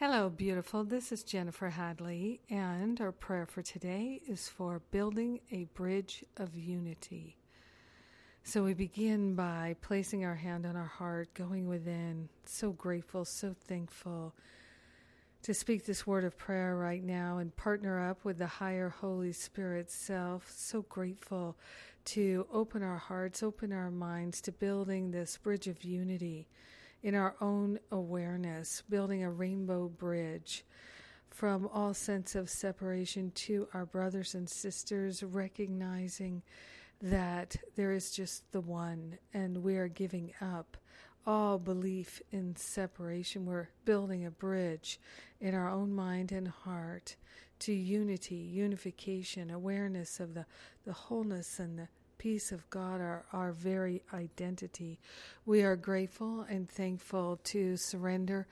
Hello, beautiful. This is Jennifer Hadley, and our prayer for today is for building a bridge of unity. So we begin by placing our hand on our heart, going within, so grateful, so thankful to speak this word of prayer right now and partner up with the higher Holy Spirit self. So grateful to open our hearts, open our minds to building this bridge of unity in our own awareness, building a rainbow bridge from all sense of separation to our brothers and sisters, recognizing that there is just the one and we are giving up all belief in separation. We're building a bridge in our own mind and heart to unity, unification, awareness of the, the wholeness and the peace of God, our, our very identity. We are grateful and thankful to surrender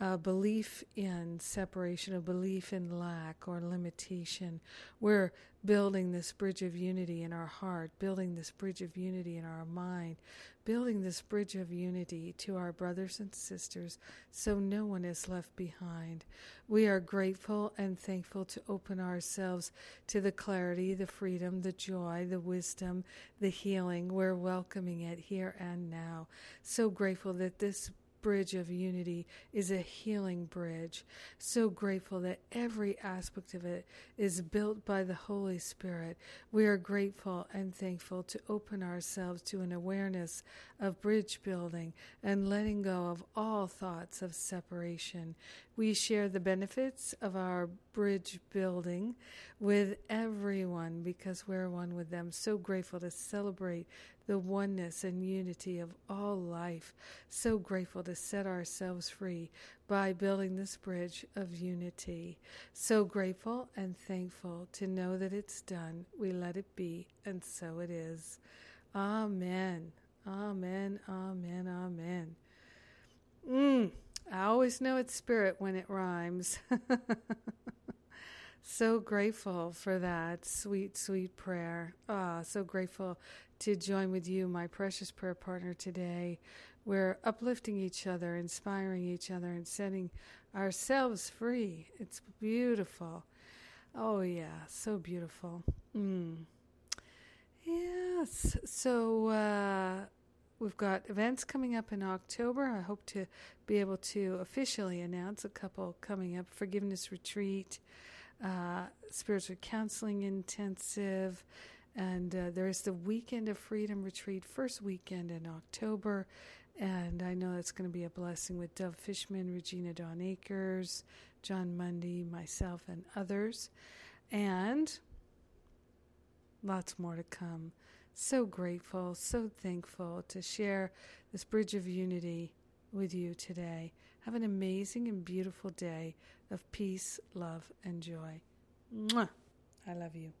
a belief in separation, a belief in lack or limitation. We're building this bridge of unity in our heart, building this bridge of unity in our mind, building this bridge of unity to our brothers and sisters so no one is left behind. We are grateful and thankful to open ourselves to the clarity, the freedom, the joy, the wisdom, the healing. We're welcoming it here and now. So grateful that this bridge of unity is a healing bridge. So grateful that every aspect of it is built by the Holy Spirit. We are grateful and thankful to open ourselves to an awareness of bridge building and letting go of all thoughts of separation. We share the benefits of our bridge building with everyone because we're one with them. So grateful to celebrate the oneness and unity of all life. So grateful to set ourselves free by building this bridge of unity. So grateful and thankful to know that it's done. We let it be, and so it is. Amen. Amen. Amen. Amen. Mm, I always know it's spirit when it rhymes. so grateful for that sweet, sweet prayer. Ah, so grateful to join with you, my precious prayer partner today. We're uplifting each other, inspiring each other, and setting ourselves free. It's beautiful. Oh, yeah, so beautiful. Mm. Yes. So, uh, we've got events coming up in October. I hope to be able to officially announce a couple coming up Forgiveness Retreat, uh, Spiritual Counseling Intensive, and uh, there is the Weekend of Freedom Retreat, first weekend in October. And I know it's going to be a blessing with Dove Fishman, Regina Dawn Akers, John Mundy, myself, and others. And lots more to come. So grateful, so thankful to share this bridge of unity with you today. Have an amazing and beautiful day of peace, love, and joy. Mwah! I love you.